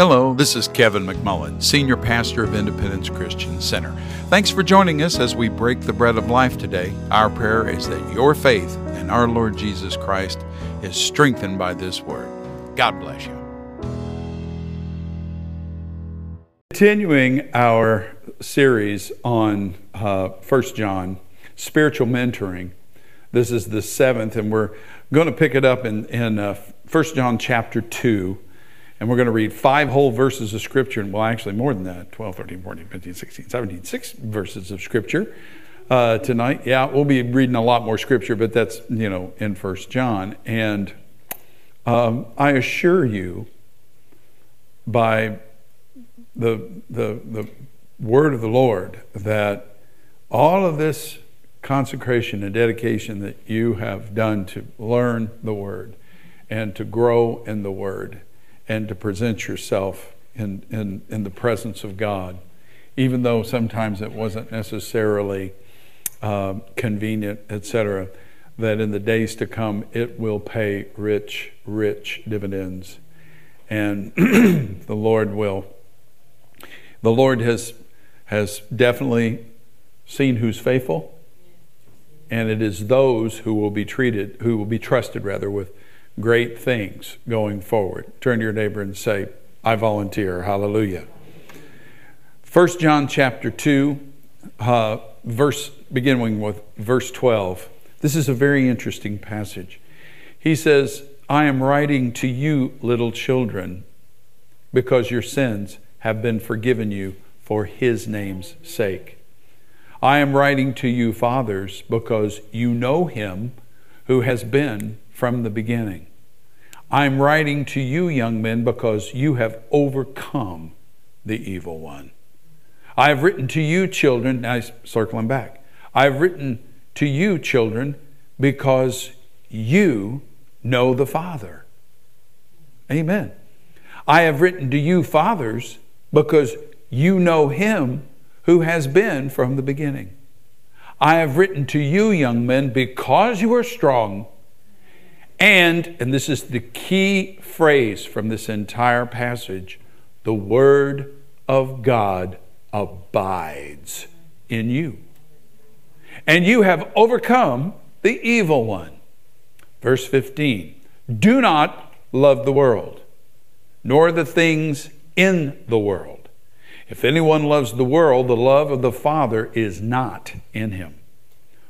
Hello, this is Kevin McMullen, Senior Pastor of Independence Christian Center. Thanks for joining us as we break the bread of life today. Our prayer is that your faith in our Lord Jesus Christ is strengthened by this word. God bless you. Continuing our series on uh, John, spiritual mentoring. This is the seventh, and we're going to pick it up in, in uh, 1 John chapter 2. And we're going to read five whole verses of Scripture, and well, actually more than that 12, 13, 14, 15, 16, 17, six verses of Scripture uh, tonight. Yeah, we'll be reading a lot more Scripture, but that's, you know, in First John. And um, I assure you, by the, the, the word of the Lord, that all of this consecration and dedication that you have done to learn the Word and to grow in the Word and to present yourself in, in, in the presence of God, even though sometimes it wasn't necessarily uh, convenient, etc., that in the days to come it will pay rich, rich dividends. And the Lord will. The Lord has, has definitely seen who's faithful, and it is those who will be treated, who will be trusted rather, with great things going forward. Turn to your neighbor and say, I volunteer. Hallelujah. 1 John chapter 2, uh, verse beginning with verse 12. This is a very interesting passage. He says, I am writing to you, little children, because your sins have been forgiven you for his name's sake. I am writing to you, fathers, because you know him who has been from the beginning. I'm writing to you, young men, because you have overcome the evil one. I have written to you, children, now I'm circling back. I have written to you, children, because you know the Father. Amen. I have written to you, fathers, because you know him who has been from the beginning. I have written to you, young men, because you are strong and, and this is the key phrase from this entire passage the Word of God abides in you. And you have overcome the evil one. Verse 15 Do not love the world, nor the things in the world. If anyone loves the world, the love of the Father is not in him.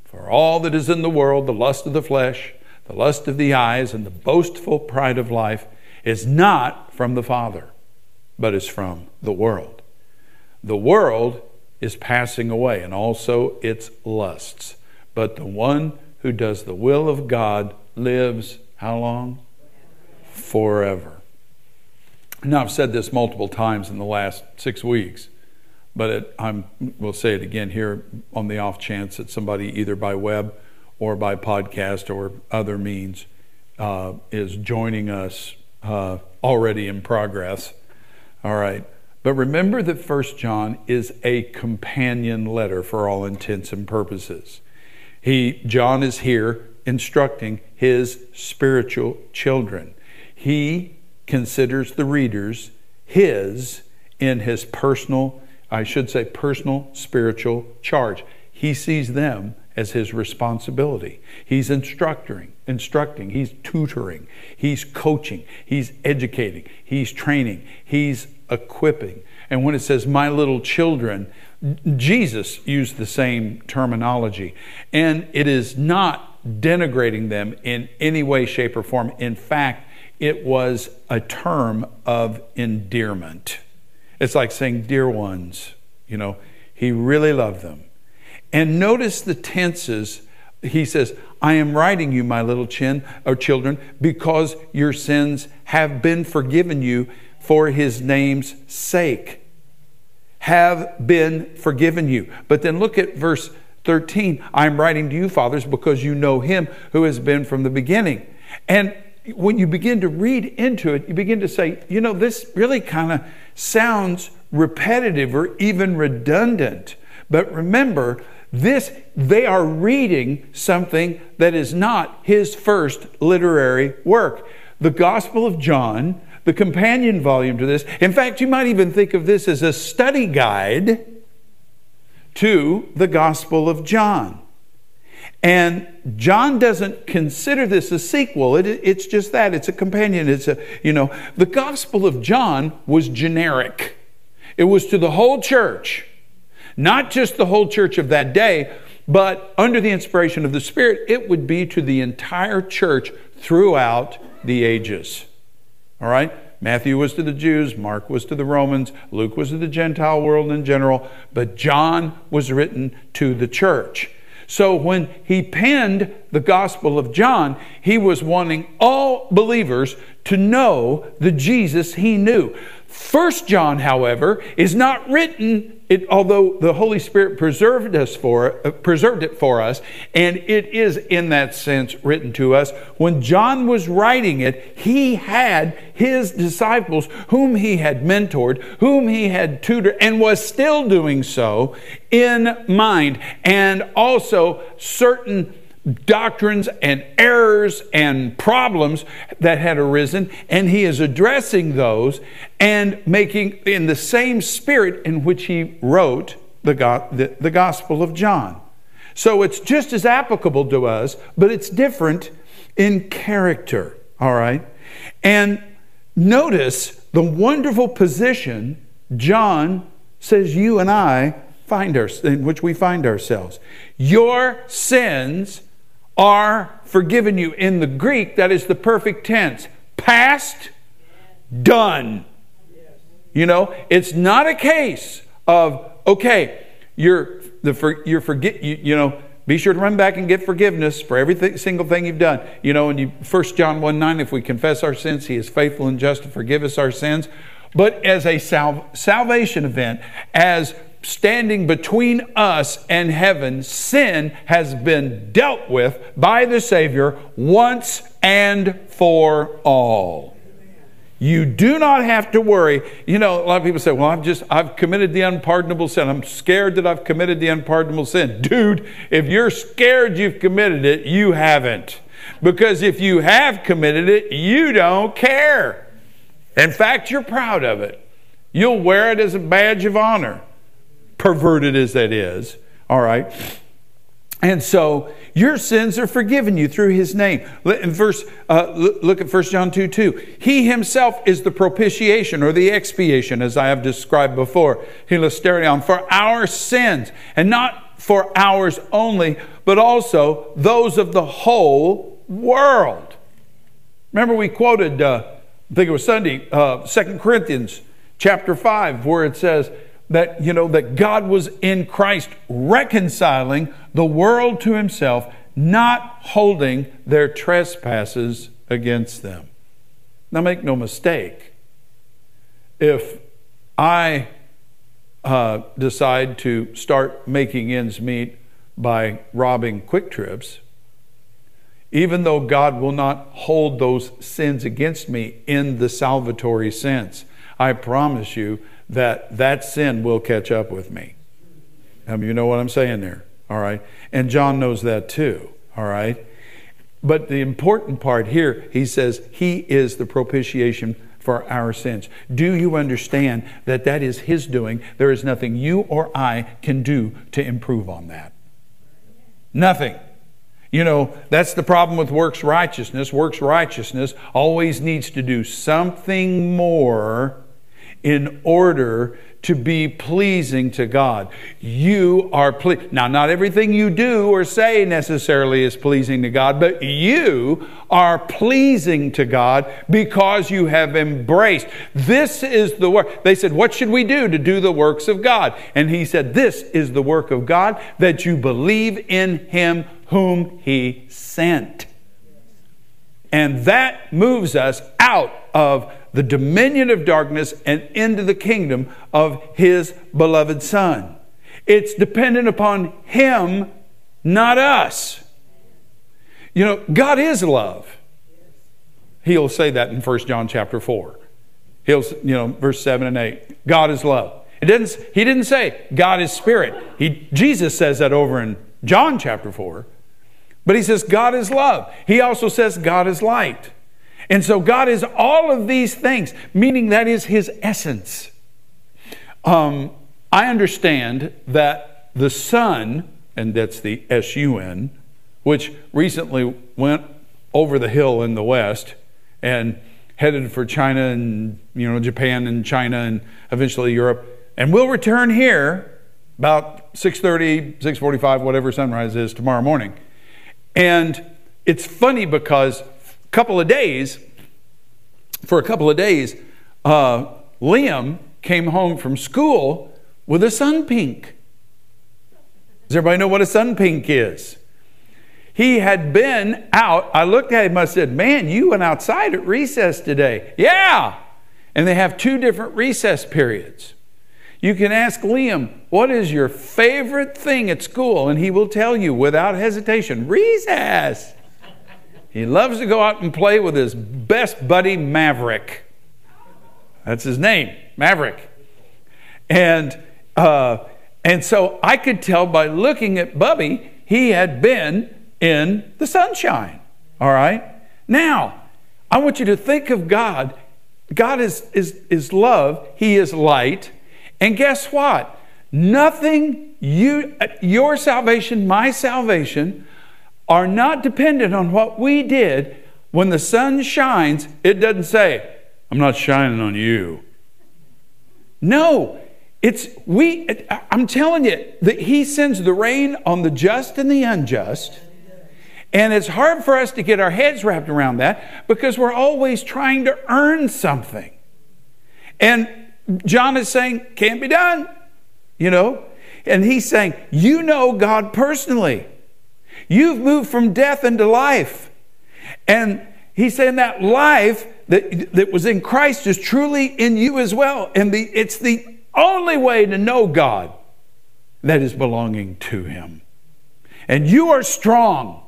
For all that is in the world, the lust of the flesh, the lust of the eyes, and the boastful pride of life is not from the Father, but is from the world. The world is passing away, and also its lusts. But the one who does the will of God lives how long? Forever. Now, I've said this multiple times in the last six weeks, but it, I'm, we'll say it again here on the off chance that somebody, either by web or by podcast or other means uh, is joining us uh, already in progress. All right. But remember that First John is a companion letter for all intents and purposes. He, John is here instructing his spiritual children. He considers the readers his in his personal, I should say, personal spiritual charge. He sees them as his responsibility. He's instructing, instructing, he's tutoring, he's coaching, he's educating, he's training, he's equipping. And when it says my little children, Jesus used the same terminology. And it is not denigrating them in any way, shape, or form. In fact, it was a term of endearment. It's like saying, dear ones, you know, he really loved them. And notice the tenses. He says, I am writing you, my little chin or children, because your sins have been forgiven you for his name's sake. Have been forgiven you. But then look at verse 13. I'm writing to you, fathers, because you know him who has been from the beginning. And when you begin to read into it, you begin to say, you know, this really kind of sounds repetitive or even redundant. But remember, this, they are reading something that is not his first literary work. The Gospel of John, the companion volume to this. In fact, you might even think of this as a study guide to the Gospel of John. And John doesn't consider this a sequel. It, it's just that. It's a companion. It's a, you know, the Gospel of John was generic. It was to the whole church, not just the whole church of that day, but under the inspiration of the Spirit, it would be to the entire church throughout the ages. All right? Matthew was to the Jews, Mark was to the Romans, Luke was to the Gentile world in general, but John was written to the church. So when he penned the Gospel of John, he was wanting all believers to know the Jesus he knew. First John, however, is not written it, although the Holy Spirit preserved us for uh, preserved it for us, and it is in that sense written to us. When John was writing it, he had his disciples, whom he had mentored, whom he had tutored, and was still doing so in mind, and also certain doctrines and errors and problems that had arisen, and he is addressing those and making in the same spirit in which he wrote the, the, the Gospel of John. So it's just as applicable to us, but it's different in character, all right? And notice the wonderful position John says you and I find our, in which we find ourselves. Your sins are forgiven you. In the Greek, that is the perfect tense. Past, done. You know, it's not a case of, okay, you're, the, you're forget, you, you know, be sure to run back and get forgiveness for every single thing you've done. You know, and you, 1 John 1 9, if we confess our sins, he is faithful and just to forgive us our sins. But as a sal- salvation event, as standing between us and heaven, sin has been dealt with by the Savior once and for all. You do not have to worry. You know, a lot of people say, well, I've just, I've committed the unpardonable sin. I'm scared that I've committed the unpardonable sin. Dude, if you're scared you've committed it, you haven't. Because if you have committed it, you don't care. In fact, you're proud of it. You'll wear it as a badge of honor perverted as that is. All right. And so your sins are forgiven you through his name. In verse, uh, look at 1 John 2 2. He himself is the propitiation or the expiation, as I have described before, hilasterion, for our sins, and not for ours only, but also those of the whole world. Remember, we quoted, uh, I think it was Sunday, uh, 2 Corinthians chapter 5, where it says, that, you know, that God was in Christ reconciling the world to himself, not holding their trespasses against them. Now, make no mistake, if I uh, decide to start making ends meet by robbing QuikTrips, even though God will not hold those sins against me in the salvatory sense, I promise you that that sin will catch up with me. Um, you know what I'm saying there, all right? And John knows that too, all right? But the important part here, he says, He is the propitiation for our sins. Do you understand that that is His doing? There is nothing you or I can do to improve on that. Nothing. You know, that's the problem with works righteousness. Works righteousness always needs to do something more in order to be pleasing to God. You are pleased. Now, not everything you do or say necessarily is pleasing to God, but you are pleasing to God because you have embraced. This is the work. They said, What should we do to do the works of God? And he said, This is the work of God, that you believe in him whom he sent. And that moves us out of the dominion of darkness and into the kingdom of his beloved Son. It's dependent upon him, not us. You know, God is love. He'll say that in 1 John chapter 4. He'll, you know, verse 7 and 8. God is love. It didn't, he didn't say God is spirit. He, Jesus says that over in John chapter 4. But he says God is love. He also says God is light. And so God is all of these things, meaning that is his essence. Um, I understand that the sun, and that's the S U N, which recently went over the hill in the West and headed for China and you know Japan and China and eventually Europe, and we'll return here about 6:30, 6:45, whatever sunrise is tomorrow morning. And it's funny because couple of days, for a couple of days, uh, Liam came home from school with a sun pink. Does everybody know what a sun pink is? He had been out. I looked at him, I said, Man, you went outside at recess today. Yeah. And they have two different recess periods. You can ask Liam, What is your favorite thing at school? And he will tell you without hesitation recess. He loves to go out and play with his best buddy, Maverick. That's his name, Maverick. And, uh, and so I could tell by looking at Bubby, he had been in the sunshine. All right? Now, I want you to think of God. God is, is, is love, He is light. And guess what? Nothing, you, your salvation, my salvation, are not dependent on what we did. When the sun shines, it doesn't say, I'm not shining on you. No, it's we, I'm telling you that He sends the rain on the just and the unjust. And it's hard for us to get our heads wrapped around that because we're always trying to earn something. And John is saying, can't be done, you know? And he's saying, you know God personally. You've moved from death into life. And he's saying that life that, that was in Christ is truly in you as well. And the, it's the only way to know God that is belonging to Him. And you are strong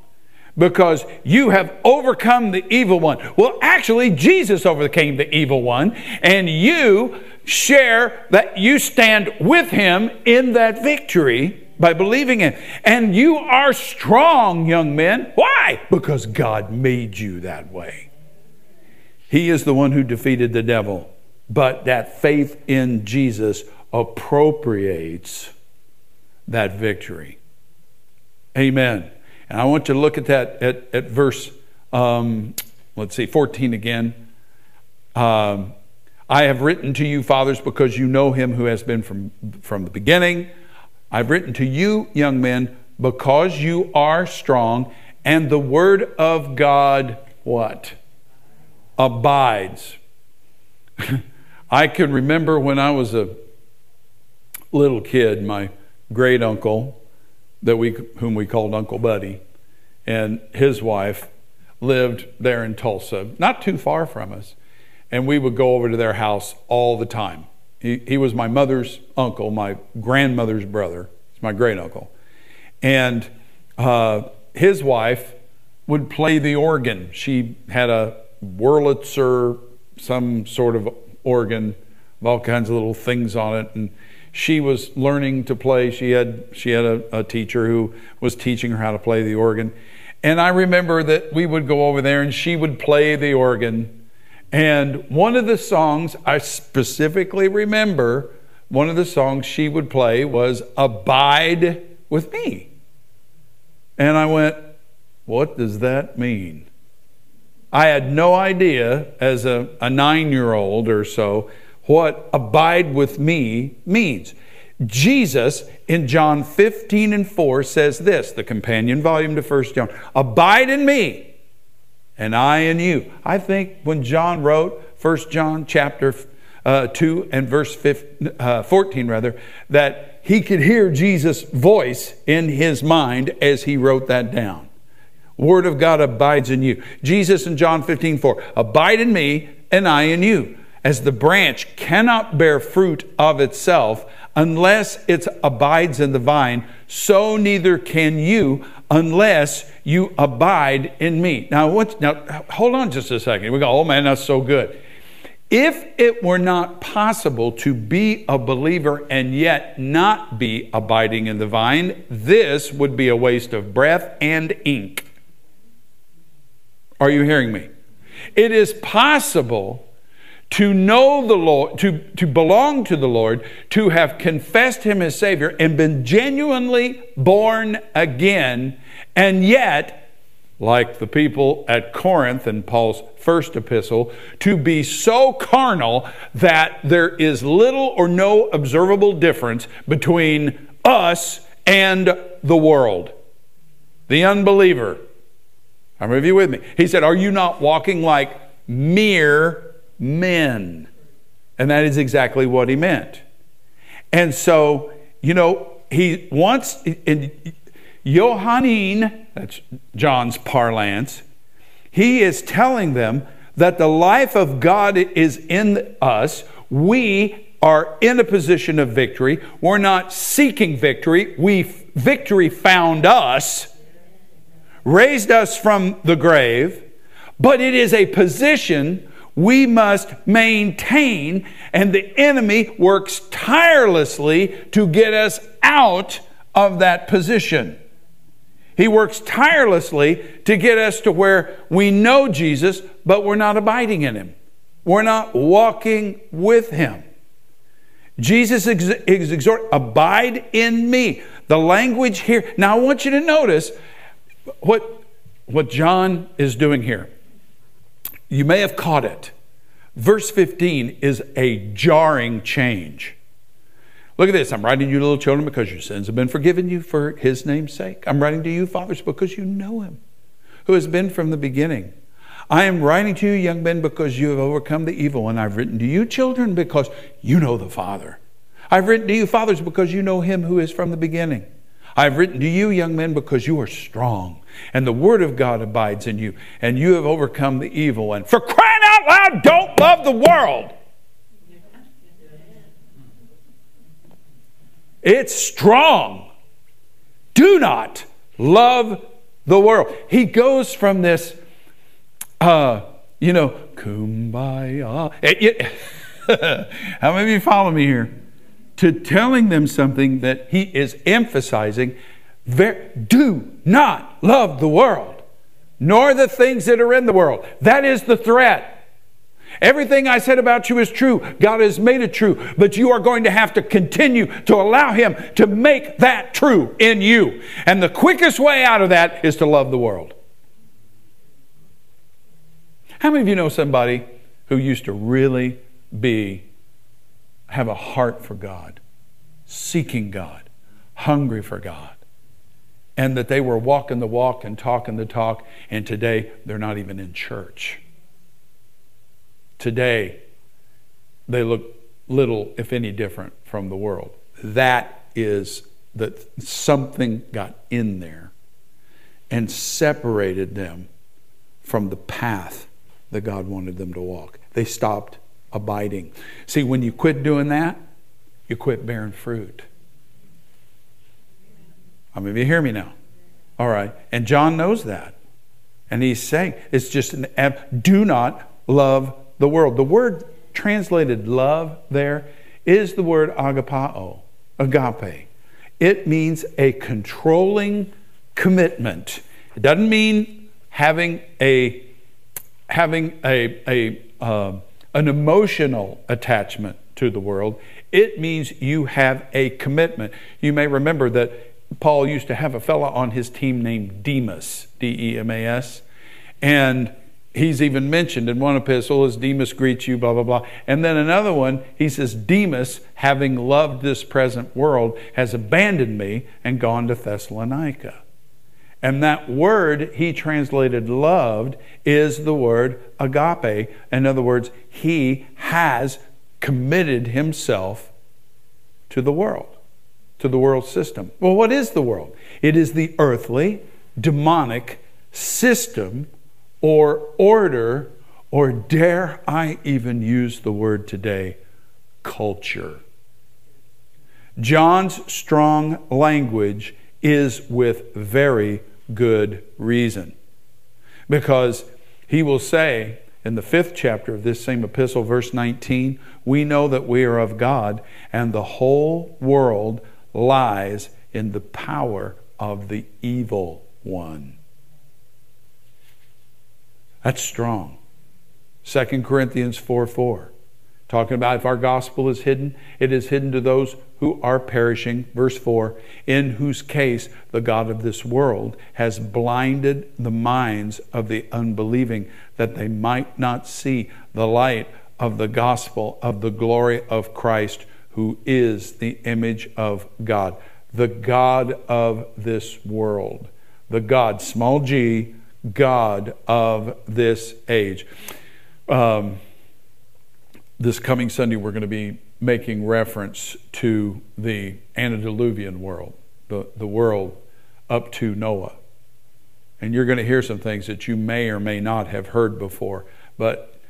because you have overcome the evil one. Well, actually, Jesus overcame the evil one, and you share that you stand with him in that victory by believing in. And you are strong, young men. Why? Because God made you that way. He is the one who defeated the devil. But that faith in Jesus appropriates that victory. Amen. And I want you to look at that at, at verse, um, let's see, 14 again. Um, I have written to you, fathers, because you know him who has been from, from the beginning. I've written to you, young men, because you are strong, and the word of God, what? Abides. I can remember when I was a little kid, my great uncle, that we, whom we called Uncle Buddy, and his wife lived there in Tulsa, not too far from us. And we would go over to their house all the time. He, he was my mother's uncle, my grandmother's brother. He's my great uncle. And uh, his wife would play the organ. She had a Wurlitzer, some sort of organ, with all kinds of little things on it. And she was learning to play. She had she had a, a, teacher who was teaching her how to play the organ. And I remember that we would go over there and she would play the organ. And one of the songs I specifically remember, one of the songs she would play was Abide with Me. And I went, What does that mean? I had no idea as a, a nine year old or so what abide with me means. Jesus in John 15 and 4 says this, the companion volume to 1 John Abide in me, and I in you. I think when John wrote 1 John chapter uh, 2 and verse 15, uh, 14, rather, that he could hear Jesus' voice in his mind as he wrote that down. Word of God abides in you. Jesus in John 15, 4, abide in me, and I in you. As the branch cannot bear fruit of itself unless it abides in the vine, so neither can you unless you abide in me. Now, now hold on just a second. We go, oh man, that's so good. If it were not possible to be a believer and yet not be abiding in the vine, this would be a waste of breath and ink. Are you hearing me? It is possible to know the Lord, to, to belong to the Lord, to have confessed Him as Savior and been genuinely born again, and yet, like the people at Corinth in Paul's first epistle, to be so carnal that there is little or no observable difference between us and the world, the unbeliever. How many of you with me? He said, Are you not walking like mere men. And that is exactly what he meant. And so, you know, he wants, in Johannine, that's John's parlance, he is telling them that the life of God is in us. We are in a position of victory. We're not seeking victory. We victory found us, raised us from the grave, but it is a position we must maintain, and the enemy works tirelessly to get us out of that position. He works tirelessly to get us to where we know Jesus, but we're not abiding in him. We're not walking with him. Jesus is exhort, abide in me. The language here. Now I want you to notice what, what John is doing here. You may have caught it. Verse 15 is a jarring change. Look at this. I'm writing to you, little children, because your sins have been forgiven you for his name's sake. I'm writing to you, fathers, because you know him, who has been from the beginning. I am writing to you, young men, because you have overcome the evil. And I've written to you, children, because you know the Father. I've written to you, fathers, because you know him who is from the beginning. I've written to you, young men, because you are strong, and the word of God abides in you, and you have overcome the evil. And for crying out loud, don't love the world. It's strong. Do not love the world. He goes from this, uh, you know, kumbaya. It, it, how many of you follow me here? To telling them something that he is emphasizing do not love the world, nor the things that are in the world. That is the threat. Everything I said about you is true. God has made it true. But you are going to have to continue to allow Him to make that true in you. And the quickest way out of that is to love the world. How many of you know somebody who used to really be have a heart for God, seeking God, hungry for God, and that they were walking the walk and talking the talk, and today they're not even in church. Today, they look little, if any, different from the world. That is that something got in there and separated them from the path that God wanted them to walk. They stopped abiding. See, when you quit doing that, you quit bearing fruit. I mean, you hear me now? All right. And John knows that. And he's saying it's just an do not love the world. The word translated love there is the word agapao, agape. It means a controlling commitment. It doesn't mean having a having a a uh, an emotional attachment to the world. It means you have a commitment. You may remember that Paul used to have a fellow on his team named Demas, D E M A S, and he's even mentioned in one epistle as Demas greets you, blah, blah, blah. And then another one, he says, Demas, having loved this present world, has abandoned me and gone to Thessalonica. And that word he translated loved is the word agape. In other words, he has committed himself to the world, to the world system. Well, what is the world? It is the earthly, demonic system or order, or dare I even use the word today, culture. John's strong language is with very good reason. Because he will say in the fifth chapter of this same epistle, verse 19, we know that we are of God, and the whole world lies in the power of the evil one. That's strong. 2 Corinthians 4 4. Talking about if our gospel is hidden, it is hidden to those who are perishing. Verse 4 In whose case the God of this world has blinded the minds of the unbelieving, that they might not see the light of the gospel of the glory of Christ, who is the image of God. The God of this world. The God, small g, God of this age. Um, this coming Sunday, we're going to be making reference to the antediluvian world, the, the world up to Noah. And you're going to hear some things that you may or may not have heard before. But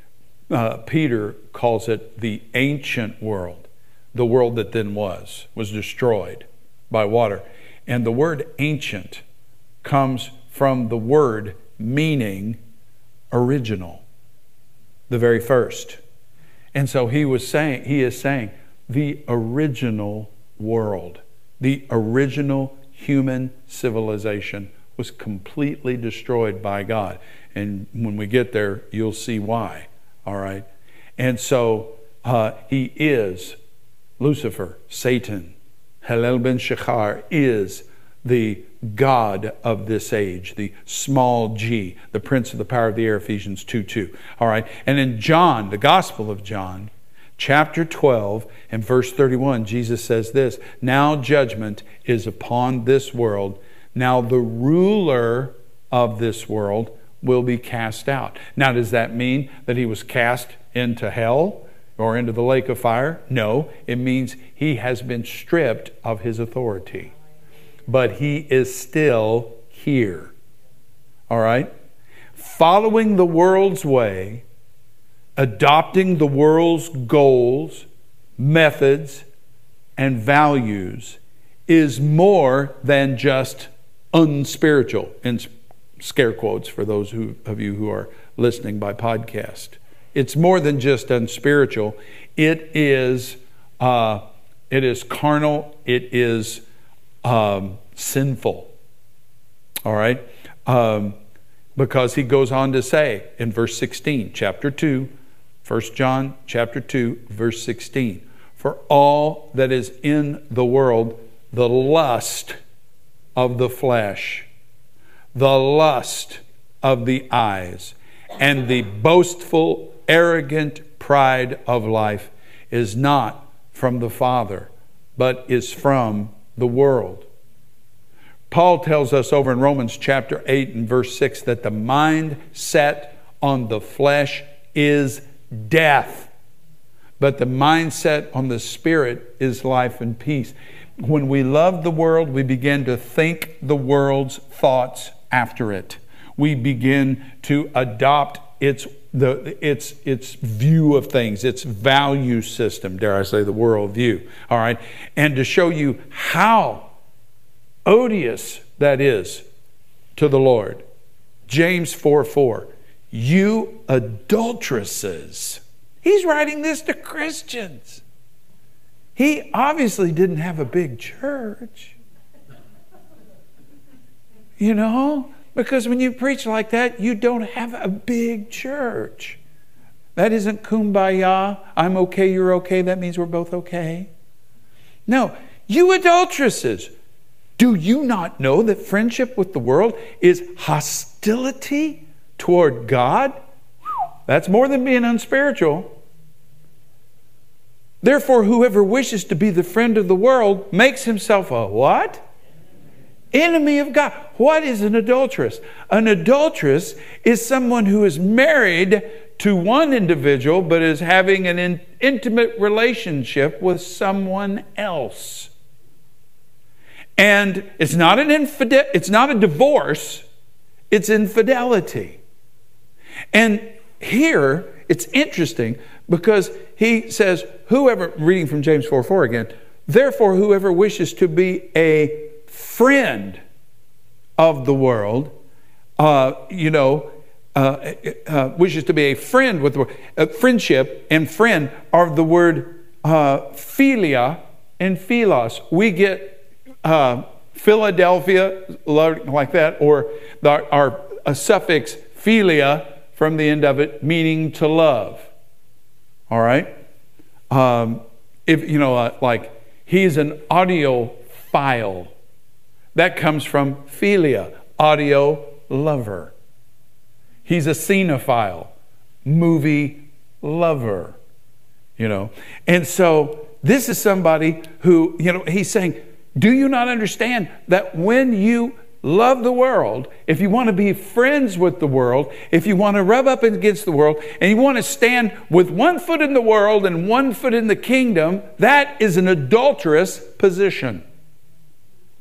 uh, Peter calls it the ancient world, the world that then was, was destroyed by water. And the word ancient comes from the word meaning original, the very first. And so he was saying, he is saying, the original world, the original human civilization was completely destroyed by God. And when we get there, you'll see why. All right. And so uh, he is Lucifer, Satan, Halel ben Shachar is the God of this age, the small g, the prince of the power of the air, Ephesians 2 2. All right. And in John, the Gospel of John, chapter 12 and verse 31, Jesus says this Now judgment is upon this world. Now the ruler of this world will be cast out. Now, does that mean that he was cast into hell or into the lake of fire? No, it means he has been stripped of his authority but he is still here. All right? Following the world's way, adopting the world's goals, methods, and values is more than just unspiritual, in scare quotes for those who, of you who are listening by podcast. It's more than just unspiritual. It is, uh, it is carnal. It is um, sinful. All right? Um, because he goes on to say in verse 16, chapter 2, 1 John chapter 2, verse 16, for all that is in the world, the lust of the flesh, the lust of the eyes, and the boastful, arrogant pride of life is not from the Father, but is from the world. Paul tells us over in Romans chapter 8 and verse 6 that the mind set on the flesh is death, but the mindset on the spirit is life and peace. When we love the world, we begin to think the world's thoughts after it. We begin to adopt its the, its, its view of things, its value system, dare I say, the world view. All right. And to show you how odious that is to the Lord. James 4 4. You adulteresses. He's writing this to Christians. He obviously didn't have a big church. You know? Because when you preach like that, you don't have a big church. That isn't kumbaya. I'm okay, you're okay. That means we're both okay. No, you adulteresses. Do you not know that friendship with the world is hostility toward God? That's more than being unspiritual. Therefore, whoever wishes to be the friend of the world makes himself a what? Enemy of God. What is an adulteress? An adulteress is someone who is married to one individual but is having an in- intimate relationship with someone else. And it's not an infidel it's not a divorce, it's infidelity. And here it's interesting because he says, whoever reading from James 4 4 again, therefore whoever wishes to be a friend of the world, uh, you know, uh, uh, wishes to be a friend with the world. Uh, friendship and friend are the word uh, philia and philos. We get uh, Philadelphia, like that, or the, our suffix philia from the end of it, meaning to love. All right? Um, if, you know, uh, like, he's an audiophile. That comes from philia, audio lover. He's a cinephile, movie lover. You know, and so this is somebody who, you know, he's saying, Do you not understand that when you love the world, if you want to be friends with the world, if you want to rub up against the world, and you want to stand with one foot in the world and one foot in the kingdom, that is an adulterous position.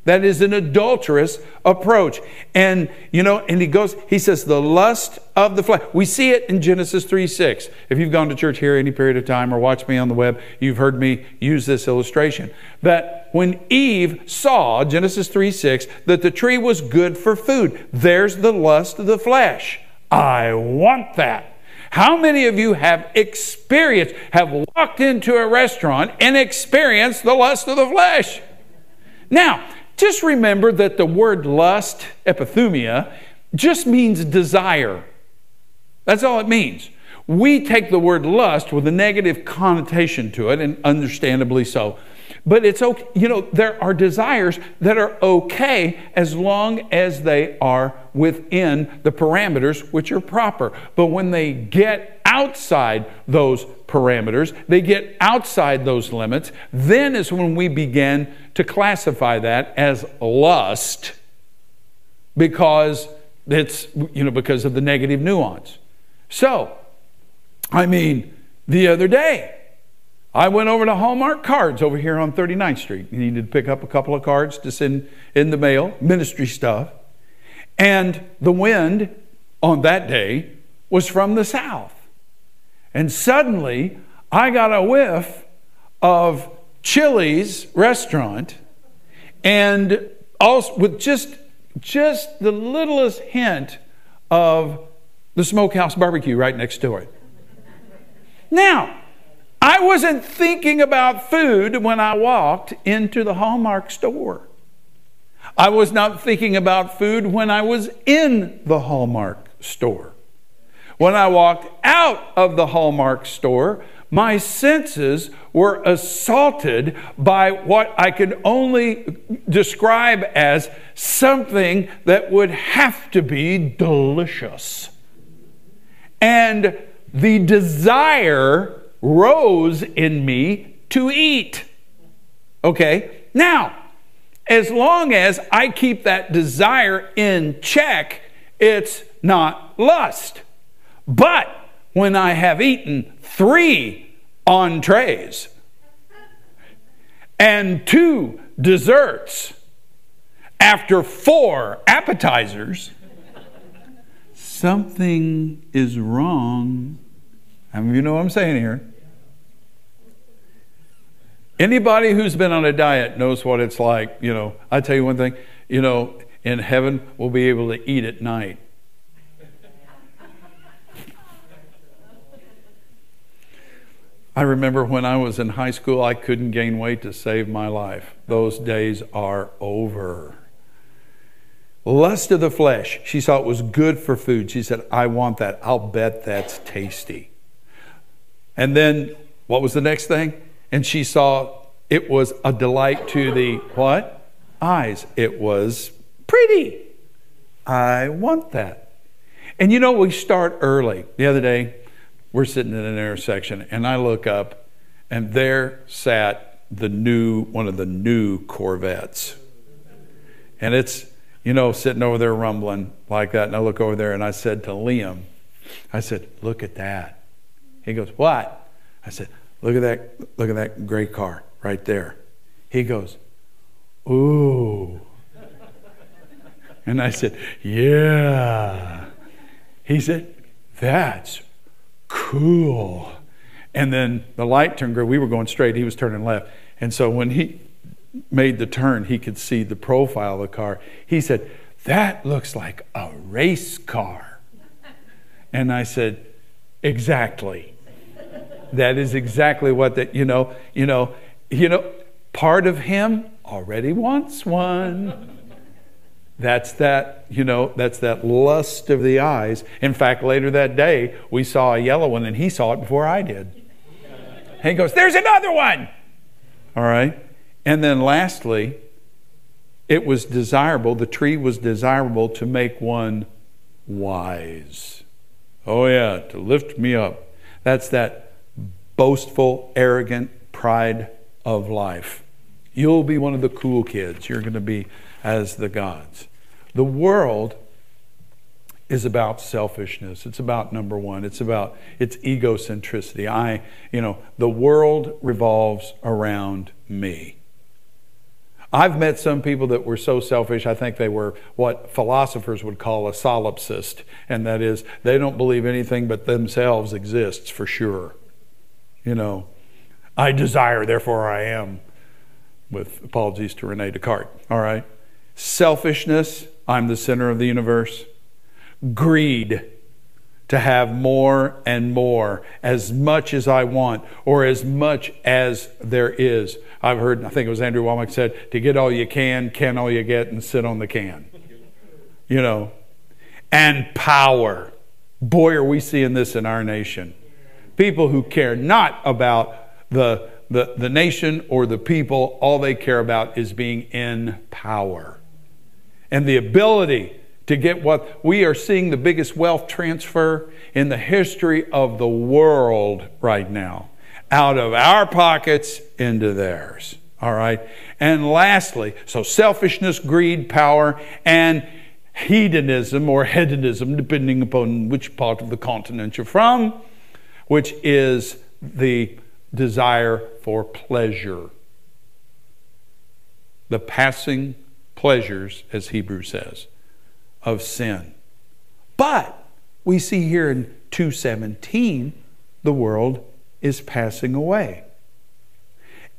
That is an adulterous approach. And, you know, and he goes, he says, the lust of the flesh. We see it in Genesis 3 6. If you've gone to church here any period of time or watched me on the web, you've heard me use this illustration. That when Eve saw, Genesis 3 6, that the tree was good for food, there's the lust of the flesh. I want that. How many of you have experienced, have walked into a restaurant and experienced the lust of the flesh? Now, just remember that the word lust, epithumia, just means desire. That's all it means. We take the word lust with a negative connotation to it, and understandably so. But it's okay, you know, there are desires that are okay as long as they are within the parameters which are proper. But when they get outside those parameters, they get outside those limits, then is when we begin to classify that as lust because it's, you know, because of the negative nuance. So, I mean, the other day, I went over to Hallmark Cards over here on 39th Street. Needed to pick up a couple of cards to send in the mail, ministry stuff. And the wind on that day was from the south. And suddenly, I got a whiff of Chili's restaurant and also with just just the littlest hint of the smokehouse barbecue right next to it. Now, I wasn't thinking about food when I walked into the Hallmark store. I was not thinking about food when I was in the Hallmark store. When I walked out of the Hallmark store, my senses were assaulted by what I could only describe as something that would have to be delicious. And the desire rose in me to eat. Okay? Now, as long as I keep that desire in check, it's not lust. But when I have eaten three entrees and two desserts after four appetizers, something is wrong. I mean, you know what I'm saying here? Anybody who's been on a diet knows what it's like. You know, I tell you one thing, you know, in heaven, we'll be able to eat at night. I remember when I was in high school, I couldn't gain weight to save my life. Those days are over. Lust of the flesh. She saw it was good for food. She said, I want that. I'll bet that's tasty. And then what was the next thing? and she saw it was a delight to the what? Eyes. It was pretty. I want that. And you know, we start early. The other day, we're sitting in an intersection, and I look up, and there sat the new, one of the new Corvettes. And it's, you know, sitting over there rumbling like that. And I look over there and I said to Liam, I said, Look at that. He goes, What? I said, Look at that, look at that gray car right there. He goes, Ooh. And I said, Yeah. He said, That's cool. And then the light turned green. We were going straight, he was turning left. And so when he made the turn, he could see the profile of the car. He said, That looks like a race car. And I said, Exactly. That is exactly what that, you know, you know, you know, part of him already wants one. That's that, you know, that's that lust of the eyes. In fact, later that day, we saw a yellow one and he saw it before I did. He goes, There's another one. All right. And then lastly, it was desirable, the tree was desirable to make one wise. Oh, yeah, to lift me up. That's that boastful, arrogant pride of life. You'll be one of the cool kids. You're going to be as the gods. The world is about selfishness. It's about number one. It's about its egocentricity. I, you know, the world revolves around me. I've met some people that were so selfish, I think they were what philosophers would call a solipsist, and that is they don't believe anything but themselves exists for sure. You know, I desire, therefore I am, with apologies to Rene Descartes. All right? Selfishness, I'm the center of the universe. Greed, to have more and more, as much as I want, or as much as there is. I've heard, I think it was Andrew Wommack said, to get all you can, can all you get, and sit on the can. You know, and power. Boy, are we seeing this in our nation. People who care not about the, the, the nation or the people, all they care about is being in power. And the ability to get what we are seeing the biggest wealth transfer in the history of the world right now out of our pockets into theirs. All right. And lastly, so selfishness, greed, power, and hedonism or hedonism, depending upon which part of the continent you're from, which is the desire for pleasure. The passing pleasures, as Hebrew says of sin. But we see here in 217 the world is passing away.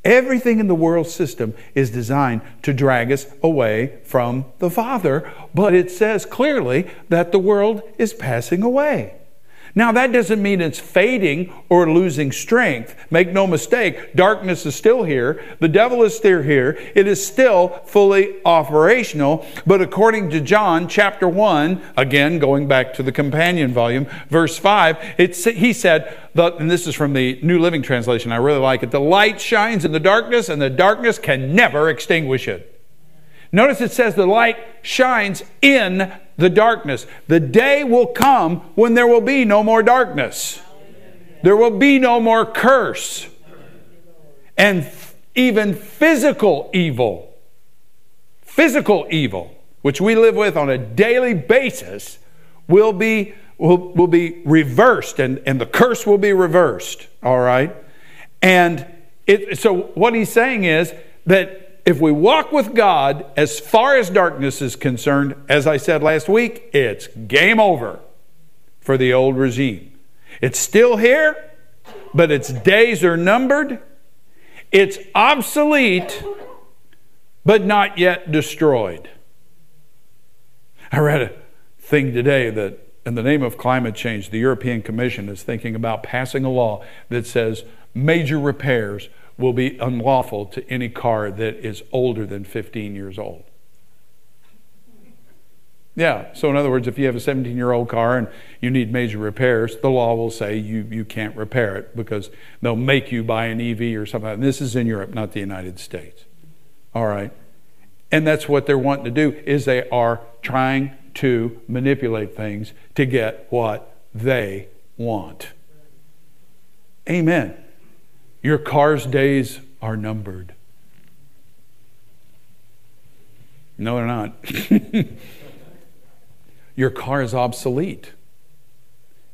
Everything in the world system is designed to drag us away from the Father, but it says clearly that the world is passing away. Now, that doesn't mean it's fading or losing strength. Make no mistake, darkness is still here. The devil is still here. It is still fully operational. But according to John chapter 1, again, going back to the companion volume, verse 5, it, he said, and this is from the New Living Translation, I really like it the light shines in the darkness, and the darkness can never extinguish it. Notice it says the light shines in the darkness. The day will come when there will be no more darkness. There will be no more curse. And even physical evil, physical evil, which we live with on a daily basis, will be, will, will be reversed and, and the curse will be reversed. All right? And it, so what he's saying is that if we walk with God as far as darkness is concerned, as I said last week, it's game over for the old regime. It's still here, but its days are numbered. It's obsolete, but not yet destroyed. I read a thing today that, in the name of climate change, the European Commission is thinking about passing a law that says major repairs will be unlawful to any car that is older than 15 years old. Yeah, so in other words, if you have a 17 year old car and you need major repairs, the law will say you, you can't repair it because they'll make you buy an EV or something. And this is in Europe, not the United States. All right. And that's what they're wanting to do is they are trying to manipulate things to get what they want. Amen. Your car's days are numbered. No, they're not. Your car is obsolete.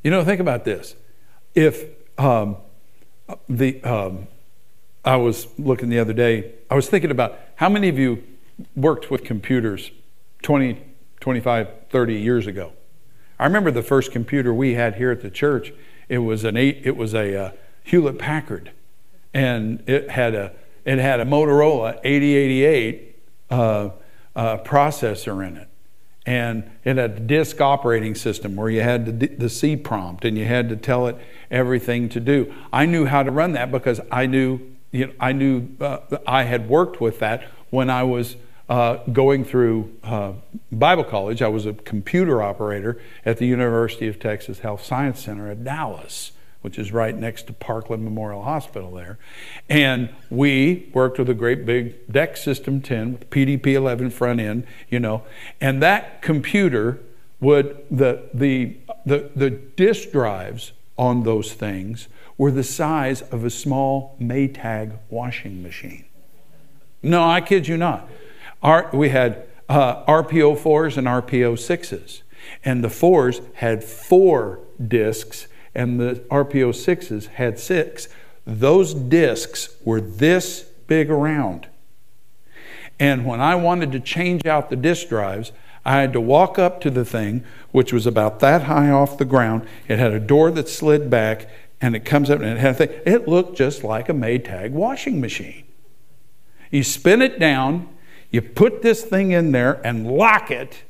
You know, think about this. If um, the, um, I was looking the other day, I was thinking about how many of you worked with computers 20, 25, 30 years ago. I remember the first computer we had here at the church. It was an eight, it was a uh, Hewlett Packard, and it had a it had a Motorola 8088 uh, uh, processor in it, and it had a disk operating system where you had the, the C prompt and you had to tell it everything to do. I knew how to run that because I knew you know, I knew uh, I had worked with that when I was uh, going through uh, Bible college. I was a computer operator at the University of Texas Health Science Center at Dallas, which is right next to Parkland Memorial Hospital there. And we worked with a great big DEC System 10 with PDP 11 front end, you know, and that computer would, the, the, the, the disk drives on those things were the size of a small Maytag washing machine. No, I kid you not. Our, we had uh, RP04s and RP06s. And the 4s had four discs, and the RP06s had six. Those discs were this big around. And when I wanted to change out the disk drives, I had to walk up to the thing, which was about that high off the ground. It had a door that slid back, and it comes up and it had a thing. It looked just like a Maytag washing machine. You spin it down, you put this thing in there and lock it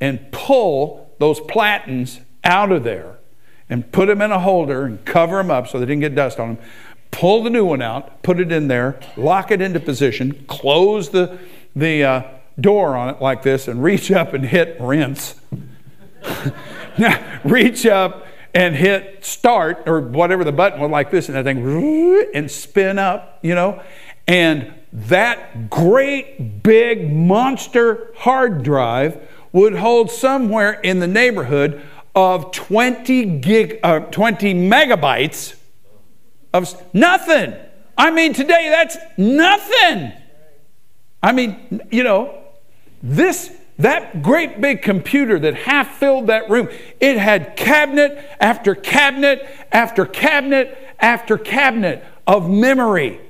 and pull those platens out of there and put them in a holder and cover them up so they didn't get dust on them. Pull the new one out, put it in there, lock it into position, close the, the uh, door on it like this, and reach up and hit rinse. now, reach up and hit start or whatever the button was like this, and that thing and spin up, you know. And that great big monster hard drive would hold somewhere in the neighborhood of 20 gig uh, 20 megabytes of nothing i mean today that's nothing i mean you know this that great big computer that half filled that room it had cabinet after cabinet after cabinet after cabinet of memory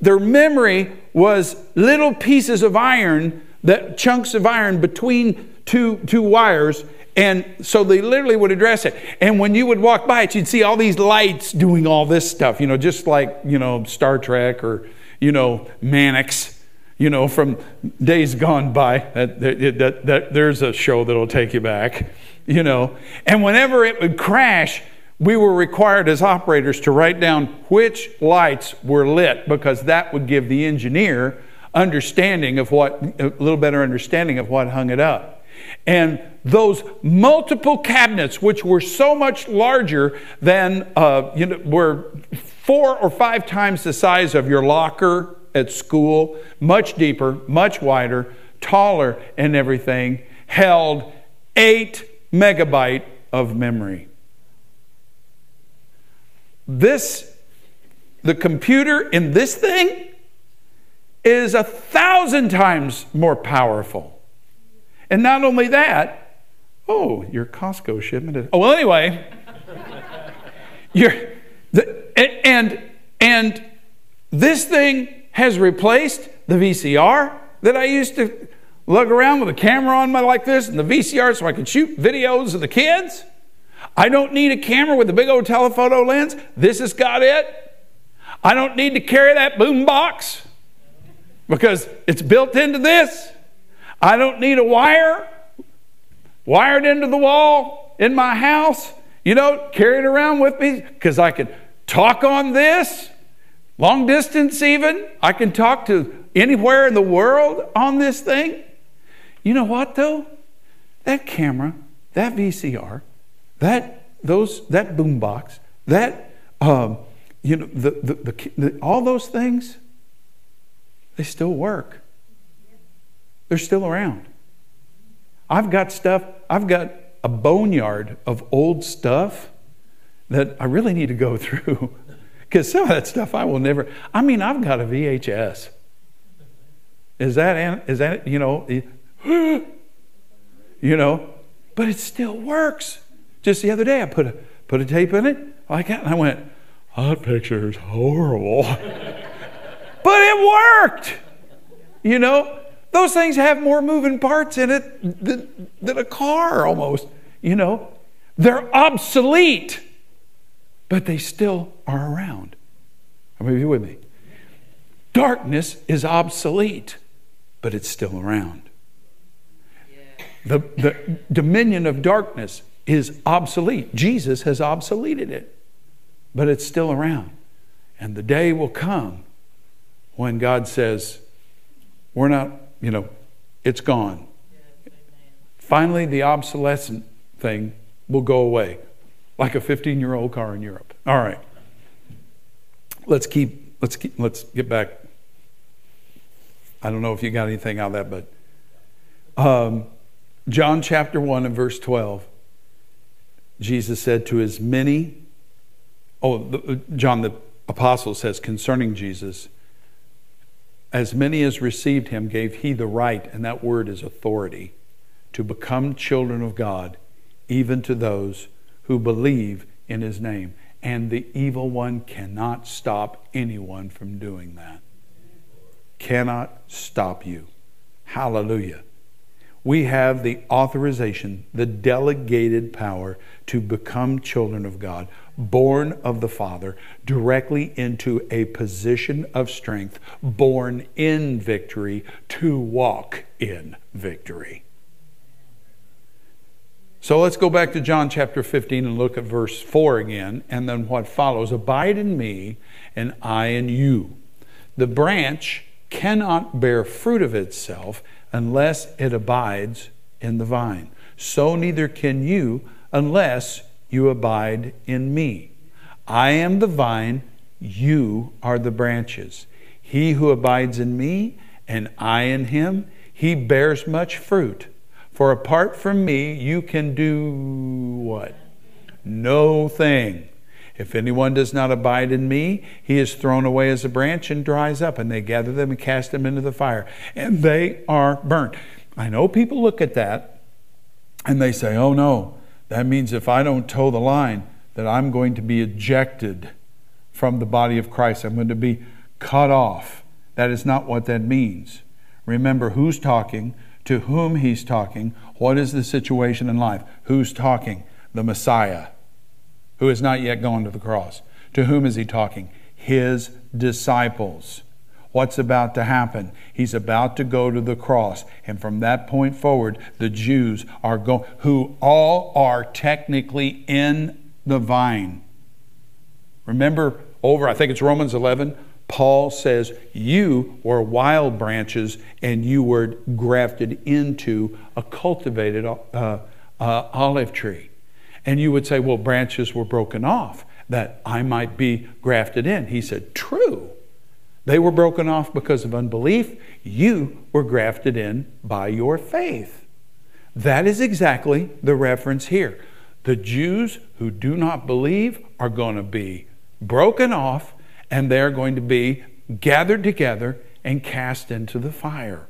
their memory was little pieces of iron, that chunks of iron between two, two wires. And so they literally would address it. And when you would walk by it, you'd see all these lights doing all this stuff, you know, just like, you know, Star Trek or, you know, Mannix, you know, from days gone by. That, that, that, that, there's a show that'll take you back, you know. And whenever it would crash, we were required as operators to write down which lights were lit because that would give the engineer understanding of what a little better understanding of what hung it up and those multiple cabinets which were so much larger than uh, you know were four or five times the size of your locker at school much deeper much wider taller and everything held eight megabyte of memory this, the computer in this thing is a thousand times more powerful. And not only that, oh, your Costco shipment is, oh, well, anyway, you're, the, and, and this thing has replaced the VCR that I used to lug around with a camera on my like this and the VCR so I could shoot videos of the kids. I don't need a camera with a big old telephoto lens. This has got it. I don't need to carry that boom box because it's built into this. I don't need a wire wired into the wall in my house, you know, carry it around with me because I can talk on this, long distance even. I can talk to anywhere in the world on this thing. You know what though? That camera, that VCR, that those that boombox, that um, you know the, the, the, the, all those things, they still work. They're still around. I've got stuff. I've got a boneyard of old stuff that I really need to go through because some of that stuff I will never. I mean, I've got a VHS. Is that is that you know? You know, but it still works. Just the other day, I put a, put a tape in it like that, and I went, that picture is horrible. but it worked. You know, those things have more moving parts in it than, than a car almost. You know, they're obsolete, but they still are around. Are you with me? Darkness is obsolete, but it's still around. The, the dominion of darkness is obsolete. Jesus has obsoleted it, but it's still around. And the day will come when God says, We're not you know, it's gone. Finally, the obsolescent thing will go away, like a 15 year old car in Europe. All right. Let's keep, let's keep, let's get back. I don't know if you got anything out of that, but um, John chapter 1 and verse 12, Jesus said to as many, oh, the, John the apostle says concerning Jesus, as many as received him gave he the right, and that word is authority, to become children of God, even to those who believe in his name. And the evil one cannot stop anyone from doing that. Cannot stop you. Hallelujah. We have the authorization, the delegated power to become children of God born of the Father, directly into a position of strength, born in victory, to walk in victory. So let's go back to John chapter 15 and look at verse 4 again, and then what follows Abide in me, and I in you. The branch cannot bear fruit of itself unless it abides in the vine. So neither can you unless you abide in me. I am the vine, you are the branches. He who abides in me, and I in him, he bears much fruit. For apart from me, you can do what? No thing. If anyone does not abide in me, he is thrown away as a branch and dries up, and they gather them and cast them into the fire, and they are burnt. I know people look at that and they say, oh no, that means if I don't toe the line, that I'm going to be ejected from the body of Christ. I'm going to be cut off. That is not what that means. Remember who's talking, to whom he's talking, what is the situation in life, who's talking? The Messiah, who has not yet gone to the cross. To whom is he talking? His disciples. What's about to happen? He's about to go to the cross. And from that point forward, the Jews are going, who all are technically in the vine. Remember over, I think it's Romans 11, Paul says, You were wild branches and you were grafted into a cultivated uh, uh, olive tree. And you would say, Well, branches were broken off that I might be grafted in. He said, True. They were broken off because of unbelief. You were grafted in by your faith. That is exactly the reference here. The Jews who do not believe are going to be broken off and they're going to be gathered together and cast into the fire.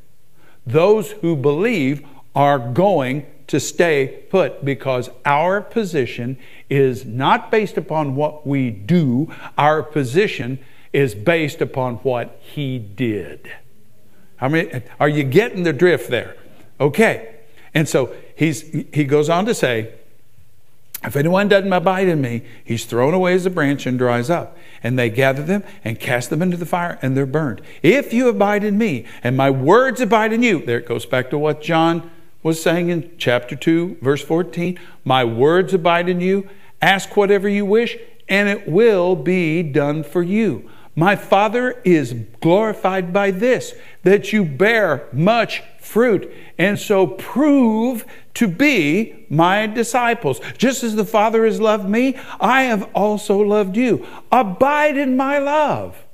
Those who believe are going to stay put because our position is not based upon what we do, our position is based upon what he did. How many are you getting the drift there? Okay. And so he's he goes on to say, if anyone doesn't abide in me, he's thrown away as a branch and dries up. And they gather them and cast them into the fire, and they're burned. If you abide in me, and my words abide in you, there it goes back to what John was saying in chapter 2, verse 14. My words abide in you. Ask whatever you wish, and it will be done for you. My Father is glorified by this, that you bear much fruit, and so prove to be my disciples. Just as the Father has loved me, I have also loved you. Abide in my love.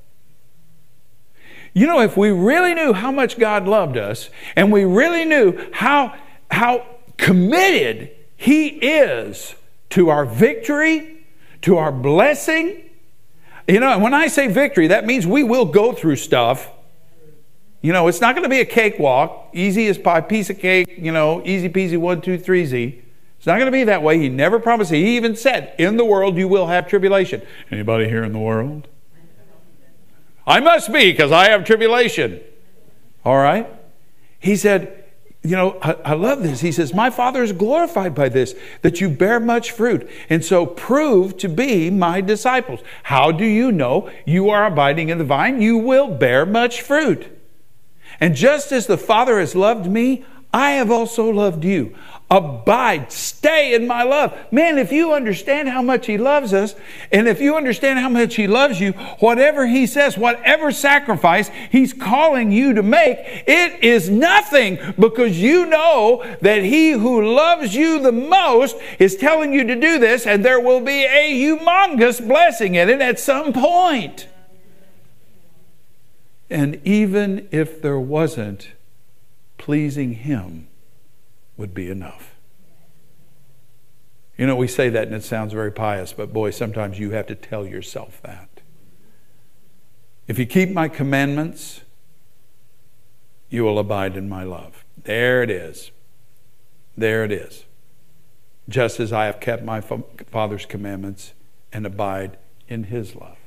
You know, if we really knew how much God loved us, and we really knew how, how committed He is to our victory, to our blessing, you know, when I say victory, that means we will go through stuff. You know, it's not going to be a cakewalk, easy as pie, piece of cake, you know, easy peasy, one, two, three, Z. It's not going to be that way. He never promised. He even said, "In the world you will have tribulation." Anybody here in the world? I must be because I have tribulation. All right. He said, you know, I, I, love this. He says, My Father is glorified by this, that you bear much fruit. And so prove to be my disciples. How do you know you are abiding in the vine? You will bear much fruit. And just as the Father has loved me, I have also loved you. Abide, stay in my love. Man, if you understand how much He loves us, and if you understand how much He loves you, whatever He says, whatever sacrifice He's calling you to make, it is nothing because you know that He who loves you the most is telling you to do this, and there will be a humongous blessing in it at some point. And even if there wasn't, pleasing Him would be enough. You know, we say that and it sounds very pious, but boy, sometimes you have to tell yourself that. If you keep my commandments, you will abide in my love. There it is. There it is. Just as I have kept my Father's commandments and abide in his love.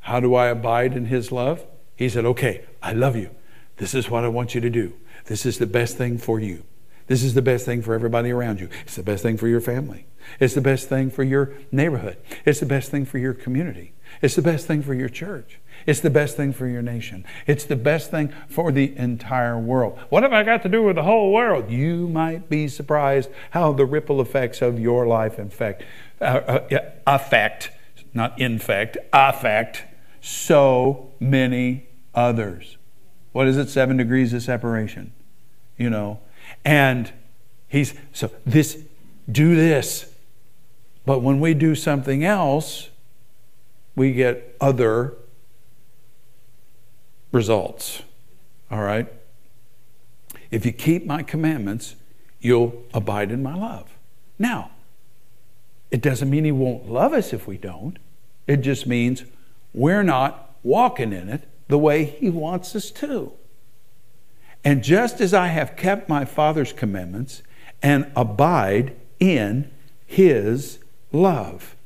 How do I abide in his love? He said, Okay, I love you. This is what I want you to do. This is the best thing for you. This is the best thing for everybody around you. It's the best thing for your family. It's the best thing for your neighborhood. It's the best thing for your community. It's the best thing for your church. It's the best thing for your nation. It's the best thing for the entire world. What have I got to do with the whole world? You might be surprised how the ripple effects of your life infect, uh, uh, affect, not infect, affect so many others. What is it? Seven degrees of separation. You know, and he's, so this, do this. But when we do something else, we get other results. All right? If you keep my commandments, you'll abide in my love. Now, it doesn't mean he won't love us if we don't. It just means we're not walking in it the way he wants us to. And just as I have kept my Father's commandments and abide in his love.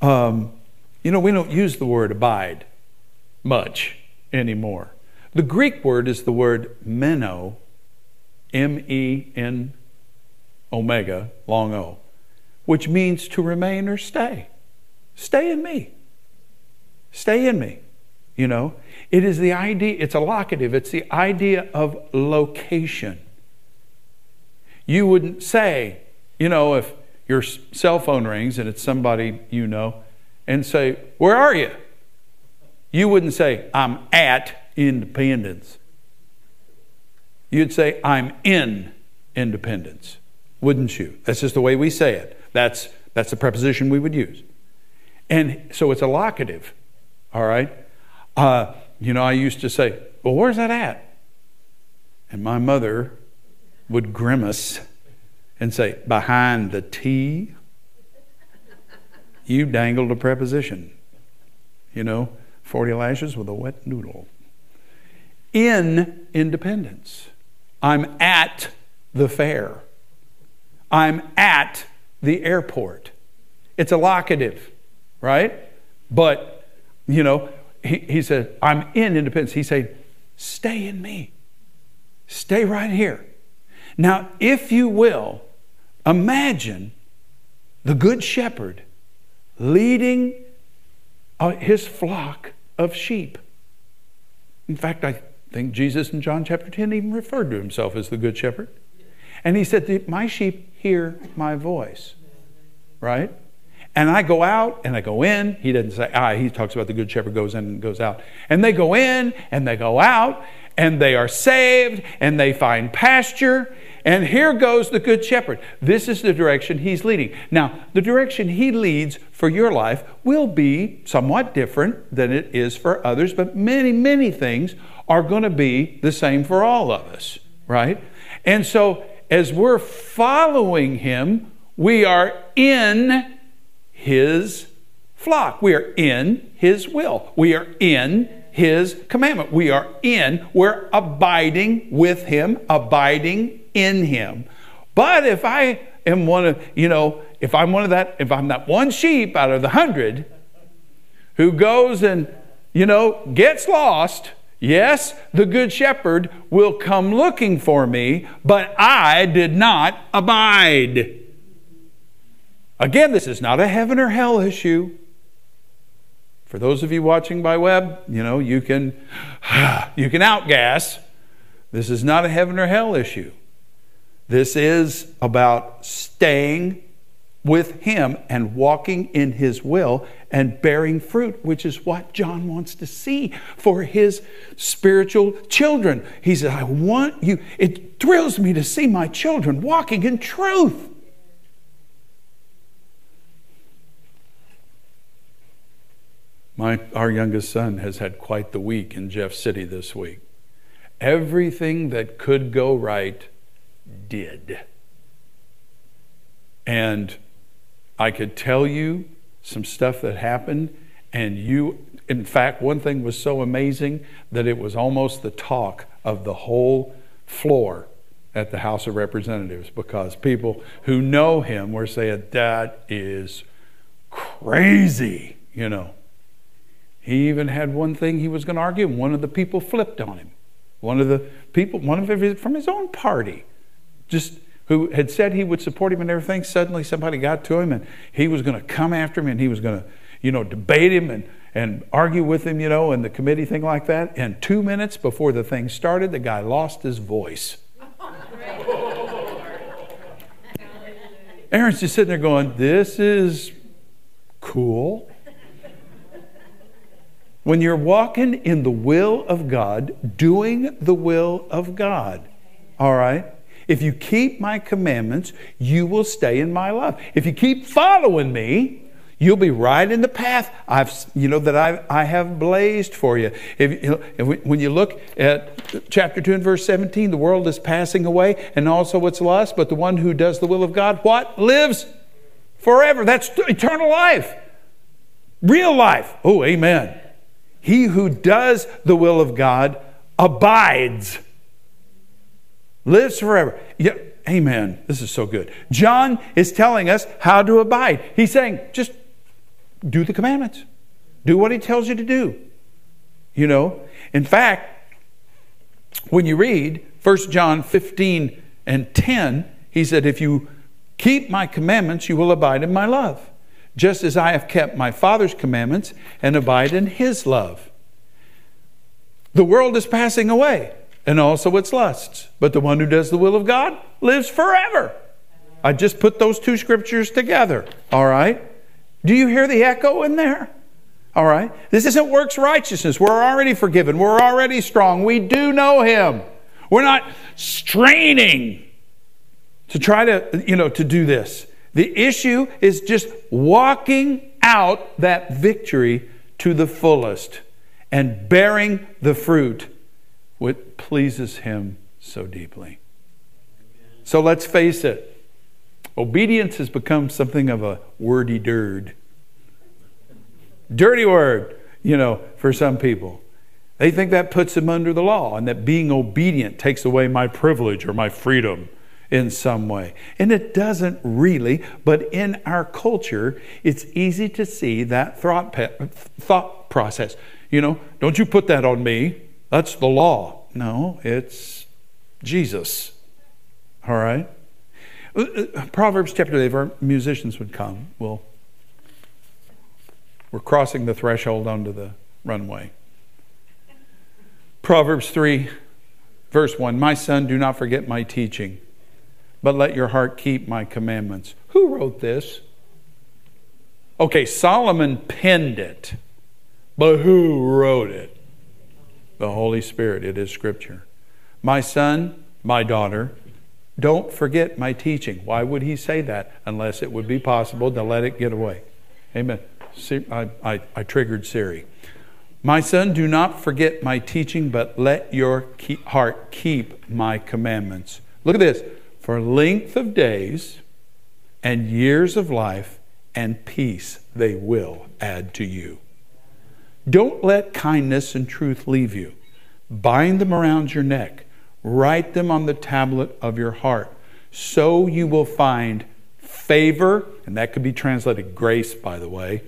Um, you know, we don't use the word abide much anymore. The Greek word is the word meno, M E N omega, long O, which means to remain or stay. Stay in me. Stay in me. You know, it is the idea, it's a locative, it's the idea of location. You wouldn't say, you know, if your cell phone rings and it's somebody you know, and say, Where are you? You wouldn't say, I'm at independence. You'd say, I'm in independence, wouldn't you? That's just the way we say it. That's, that's the preposition we would use. And so it's a locative, all right? Uh, you know, I used to say, Well, where's that at? And my mother would grimace and say, Behind the T. You dangled a preposition. You know, 40 lashes with a wet noodle. In independence. I'm at the fair. I'm at the airport. It's a locative, right? But, you know, he, said, I'm in independence. He said, stay in me. Stay right here. Now, if you will, imagine the good shepherd leading uh, his flock of sheep. In fact, I think Jesus in John chapter 10 even referred to himself as the good shepherd. And he said, My sheep hear my voice. Right? And I go out and I go in. He doesn't say, ah, he talks about the good shepherd goes in and goes out. And they go in and they go out and they are saved and they find pasture. And here goes the good shepherd. This is the direction he's leading. Now, the direction he leads for your life will be somewhat different than it is for others, but many, many things are going to be the same for all of us, right? And so, as we're following him, we are in his flock. We are in his will. We are in his commandment. We are in, we're abiding with him, abiding in him. But if I am one of, you know, if I'm one of that, if I'm that one sheep out of the hundred who goes and, you know, gets lost, yes, the good shepherd will come looking for me, but I did not abide. Again, this is not a heaven or hell issue. For those of you watching by web, you know, you can you can outgas. This is not a heaven or hell issue. This is about staying with Him and walking in His will and bearing fruit, which is what John wants to see for his spiritual children. He said, I want you, it thrills me to see my children walking in truth. My, our youngest son has had quite the week in Jeff City this week. Everything that could go right did. And I could tell you some stuff that happened, and you, in fact, one thing was so amazing that it was almost the talk of the whole floor at the House of Representatives because people who know him were saying, That is crazy, you know. He even had one thing he was going to argue, and one of the people flipped on him. One of the people, one of his, from his own party, just who had said he would support him and everything, suddenly somebody got to him and he was going to come after him and he was going to, you know, debate him and, and argue with him, you know, and the committee thing like that. And two minutes before the thing started, the guy lost his voice. Aaron's just sitting there going, This is cool. When you're walking in the will of God, doing the will of God, all right? If you keep my commandments, you will stay in my love. If you keep following me, you'll be right in the path I've, you know, that I, I have blazed for you. If, you know, if, when you look at chapter 2 and verse 17, the world is passing away and also its lust, but the one who does the will of God, what? Lives forever. That's eternal life. Real life. Oh, amen. He who does the will of God abides lives forever. Yeah, amen. This is so good. John is telling us how to abide. He's saying, just do the commandments, do what he tells you to do. You know, in fact, when you read 1 John 15 and 10, he said, If you keep my commandments, you will abide in my love, just as I have kept my Father's commandments and abide in his love. The world is passing away and also its lusts. But the one who does the will of God lives forever. I just put those two scriptures together. All right? Do you hear the echo in there? All right? This isn't works righteousness. We're already forgiven. We're already strong. We do know him. We're not straining to try to, you know, to do this. The issue is just walking out that victory to the fullest and bearing the fruit what pleases Him so deeply. So let's face it obedience has become something of a wordy dirt. Dirty word, you know, for some people. They think that puts them under the law and that being obedient takes away my privilege or my freedom in some way. And it doesn't really, but in our culture, it's easy to see that thought, thought process. You know, don't you put that on me. That's the law. No, it's Jesus. All right? Uh, uh, Proverbs chapter 8, if our musicians would come, we'll, we're crossing the threshold onto the runway. Proverbs 3, verse 1 My son, do not forget my teaching, but let your heart keep my commandments. Who wrote this? Okay, Solomon penned it, but who wrote it? the Holy Spirit. It is Scripture. My son, my daughter, don't forget my teaching. Why would he say that unless it would be possible to let it get away? Amen. See, I, I, I triggered Siri. My son, do not forget my teaching, but let your keep, heart keep my commandments. Look at this. For length of days and years of life and peace they will add to you. Don't let kindness and truth leave you. Bind them around your neck. Write them on the tablet of your heart. So you will find favor, and that could be translated grace, by the way,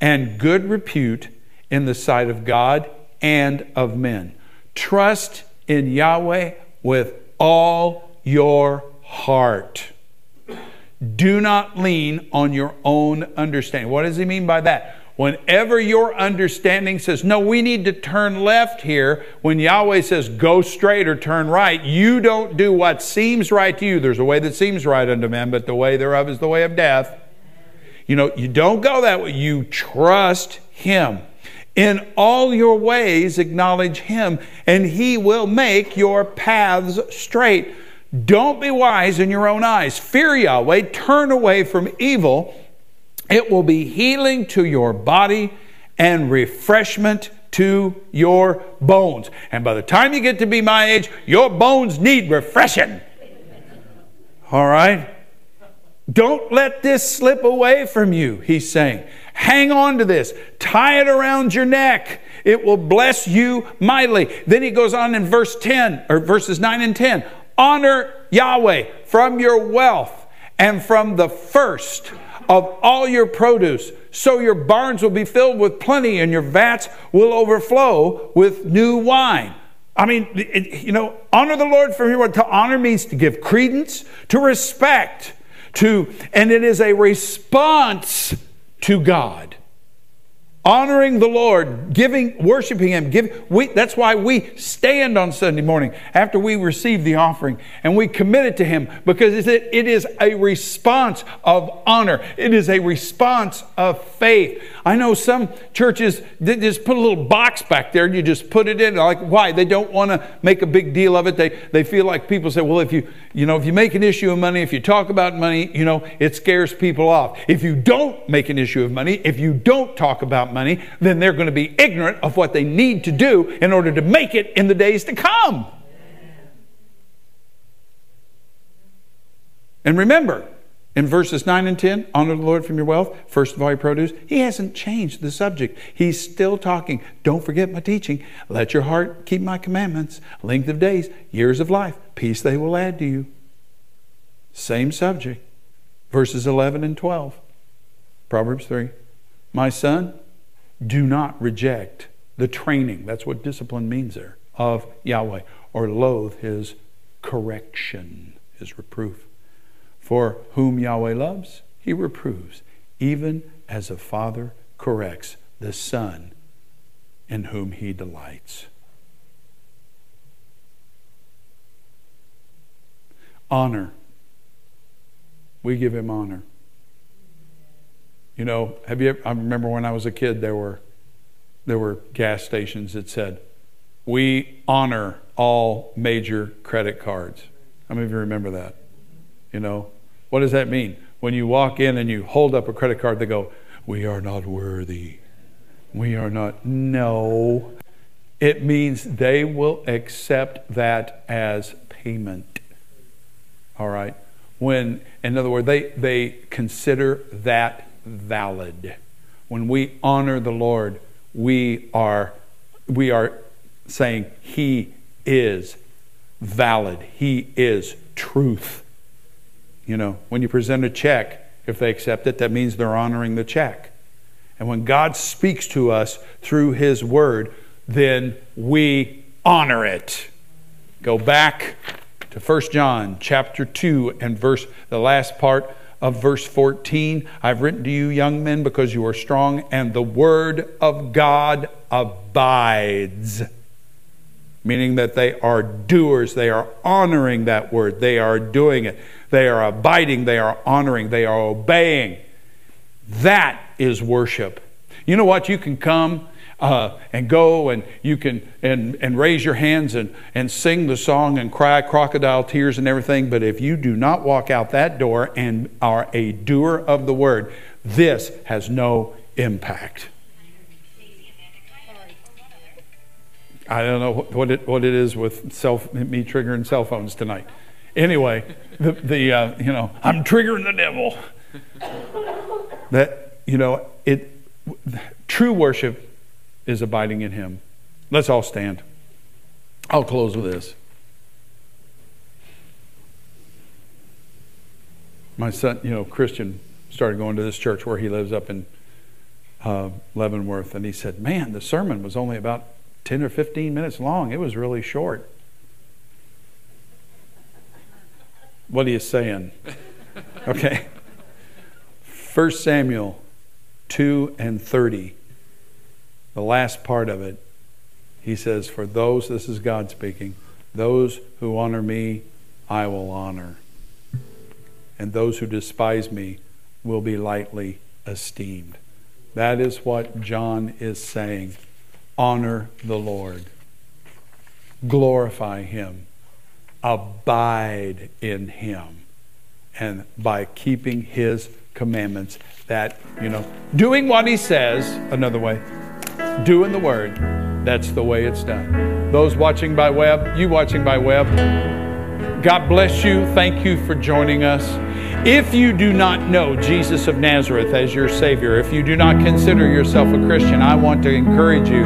and good repute in the sight of God and of men. Trust in Yahweh with all your heart. Do not lean on your own understanding. What does he mean by that? Whenever your understanding says, no, we need to turn left here, when Yahweh says, go straight or turn right, you don't do what seems right to you. There's a way that seems right unto men, but the way thereof is the way of death. You know, you don't go that way. You trust Him. In all your ways, acknowledge Him, and He will make your paths straight. Don't be wise in your own eyes. Fear Yahweh, turn away from evil. It will be healing to your body and refreshment to your bones. And by the time you get to be my age, your bones need refreshing. All right? Don't let this slip away from you, he's saying. Hang on to this. Tie it around your neck. It will bless you mightily. Then he goes on in verse 10 or verses 9 and 10. Honor Yahweh from your wealth and from the first of all your produce. So your barns will be filled with plenty and your vats will overflow with new wine. I mean, it, you know, honor the Lord from your to honor means to give credence, to respect, to, and it is a response to God. Honoring the Lord, giving, worshiping Him. Give, we, that's why we stand on Sunday morning after we receive the offering and we commit it to Him because it, is a response of honor. It is a response of faith. I know some churches they just put a little box back there and you just put it in. Like, why? They don't want to make a big deal of it. They, they feel like people say, well, if you, you know, if you make an issue of money, if you talk about money, you know, it scares people off. If you don't make an issue of money, if you don't talk about money, then they're going to be ignorant of what they need to do in order to make it in the days to come. And remember, in verses 9 and 10, honor the Lord from your wealth, first of all your produce. He hasn't changed the subject. He's still talking. Don't forget my teaching. Let your heart keep my commandments. Length of days, years of life, peace they will add to you. Same subject. Verses 11 and 12. Proverbs 3. My son, do not reject the training, that's what discipline means there, of Yahweh, or loathe his correction, his reproof. For whom Yahweh loves, he reproves, even as a father corrects the son in whom he delights. Honor. We give him honor. You know, have you ever, I remember when I was a kid there were there were gas stations that said, "We honor all major credit cards." How many of you remember that? You know, what does that mean? When you walk in and you hold up a credit card, they go, "We are not worthy. We are not." No. It means they will accept that as payment. All right? When in other words, they they consider that valid. When we honor the Lord, we are, we are saying He is valid, He is truth. You know, when you present a check, if they accept it, that means they're honoring the check. And when God speaks to us through His Word, then we honor it. Go back to 1 John chapter 2 and verse the last part of verse 14 I've written to you, young men, because you are strong, and the word of God abides. Meaning that they are doers, they are honoring that word, they are doing it, they are abiding, they are honoring, they are obeying. That is worship. You know what? You can come uh, and go and you can and, and raise your hands and, and sing the song and cry crocodile tears and everything. But if you do not walk out that door and are a doer of the word, this has no impact. I don't know what it, what it is with self, me triggering cell phones tonight. Anyway, the, the uh, you know, I'm triggering the devil. That, you know, it, true worship is abiding in him. Let's all stand. I'll close with this. My son, you know, Christian, started going to this church where he lives up in uh, Leavenworth, and he said, Man, the sermon was only about 10 or 15 minutes long. It was really short. What are you saying? Okay. 1 Samuel 2 and 30, the last part of it, he says, For those, this is God speaking, those who honor me, I will honor. And those who despise me will be lightly esteemed. That is what John is saying. Honor the Lord, glorify him, abide in him. And by keeping his commandments, that, you know, doing what he says, another way, doing the word, that's the way it's done. Those watching by web, you watching by web, God bless you. Thank you for joining us. If you do not know Jesus of Nazareth as your Savior, if you do not consider yourself a Christian, I want to encourage you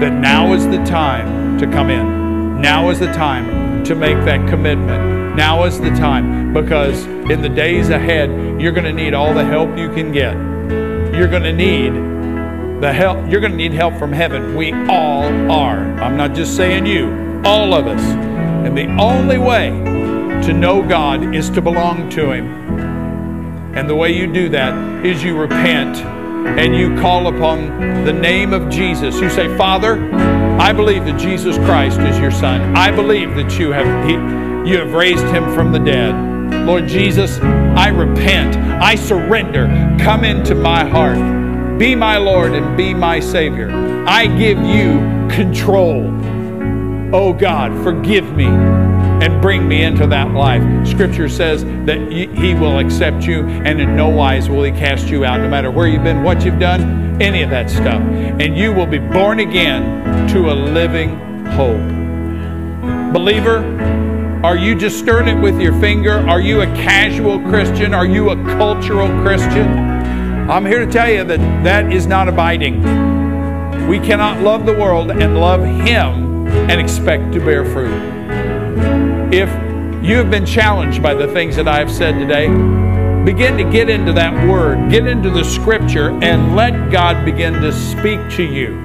that now is the time to come in. Now is the time to make that commitment. Now is the time because in the days ahead, you're going to need all the help you can get. You're going to need the help. You're going to need help from heaven. We all are. I'm not just saying you, all of us. And the only way to know God is to belong to Him. And the way you do that is you repent and you call upon the name of Jesus. You say, Father, I believe that Jesus Christ is your Son. I believe that you have, he, you have raised him from the dead. Lord Jesus, I repent. I surrender. Come into my heart. Be my Lord and be my Savior. I give you control. Oh God, forgive me and bring me into that life. Scripture says that He will accept you, and in no wise will He cast you out, no matter where you've been, what you've done, any of that stuff. And you will be born again to a living hope. Believer, are you just stirring it with your finger? Are you a casual Christian? Are you a cultural Christian? I'm here to tell you that that is not abiding. We cannot love the world and love Him and expect to bear fruit. If you have been challenged by the things that I have said today, begin to get into that word, get into the scripture, and let God begin to speak to you.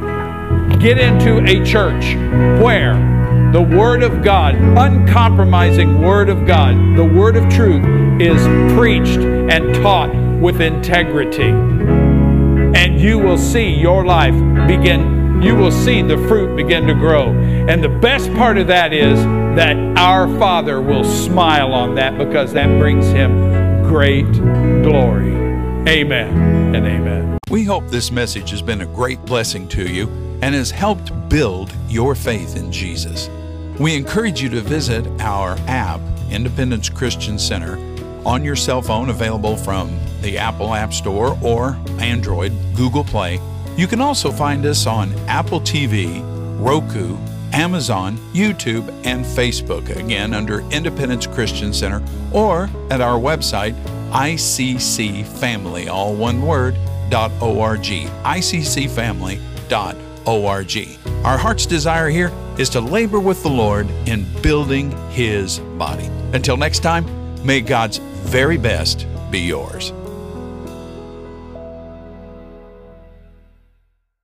Get into a church where the Word of God, uncompromising Word of God, the Word of truth, is preached and taught with integrity. And you will see your life begin, you will see the fruit begin to grow. And the best part of that is that our Father will smile on that because that brings Him great glory. Amen and amen. We hope this message has been a great blessing to you and has helped build your faith in Jesus. We encourage you to visit our app, Independence Christian Center, on your cell phone, available from the Apple App Store or Android, Google Play. You can also find us on Apple TV, Roku, Amazon, YouTube, and Facebook, again under Independence Christian Center, or at our website, iccfamily, all one word, .org, iccfamily.org. Our heart's desire here is to labor with the Lord in building His body. Until next time, may God's very best be yours.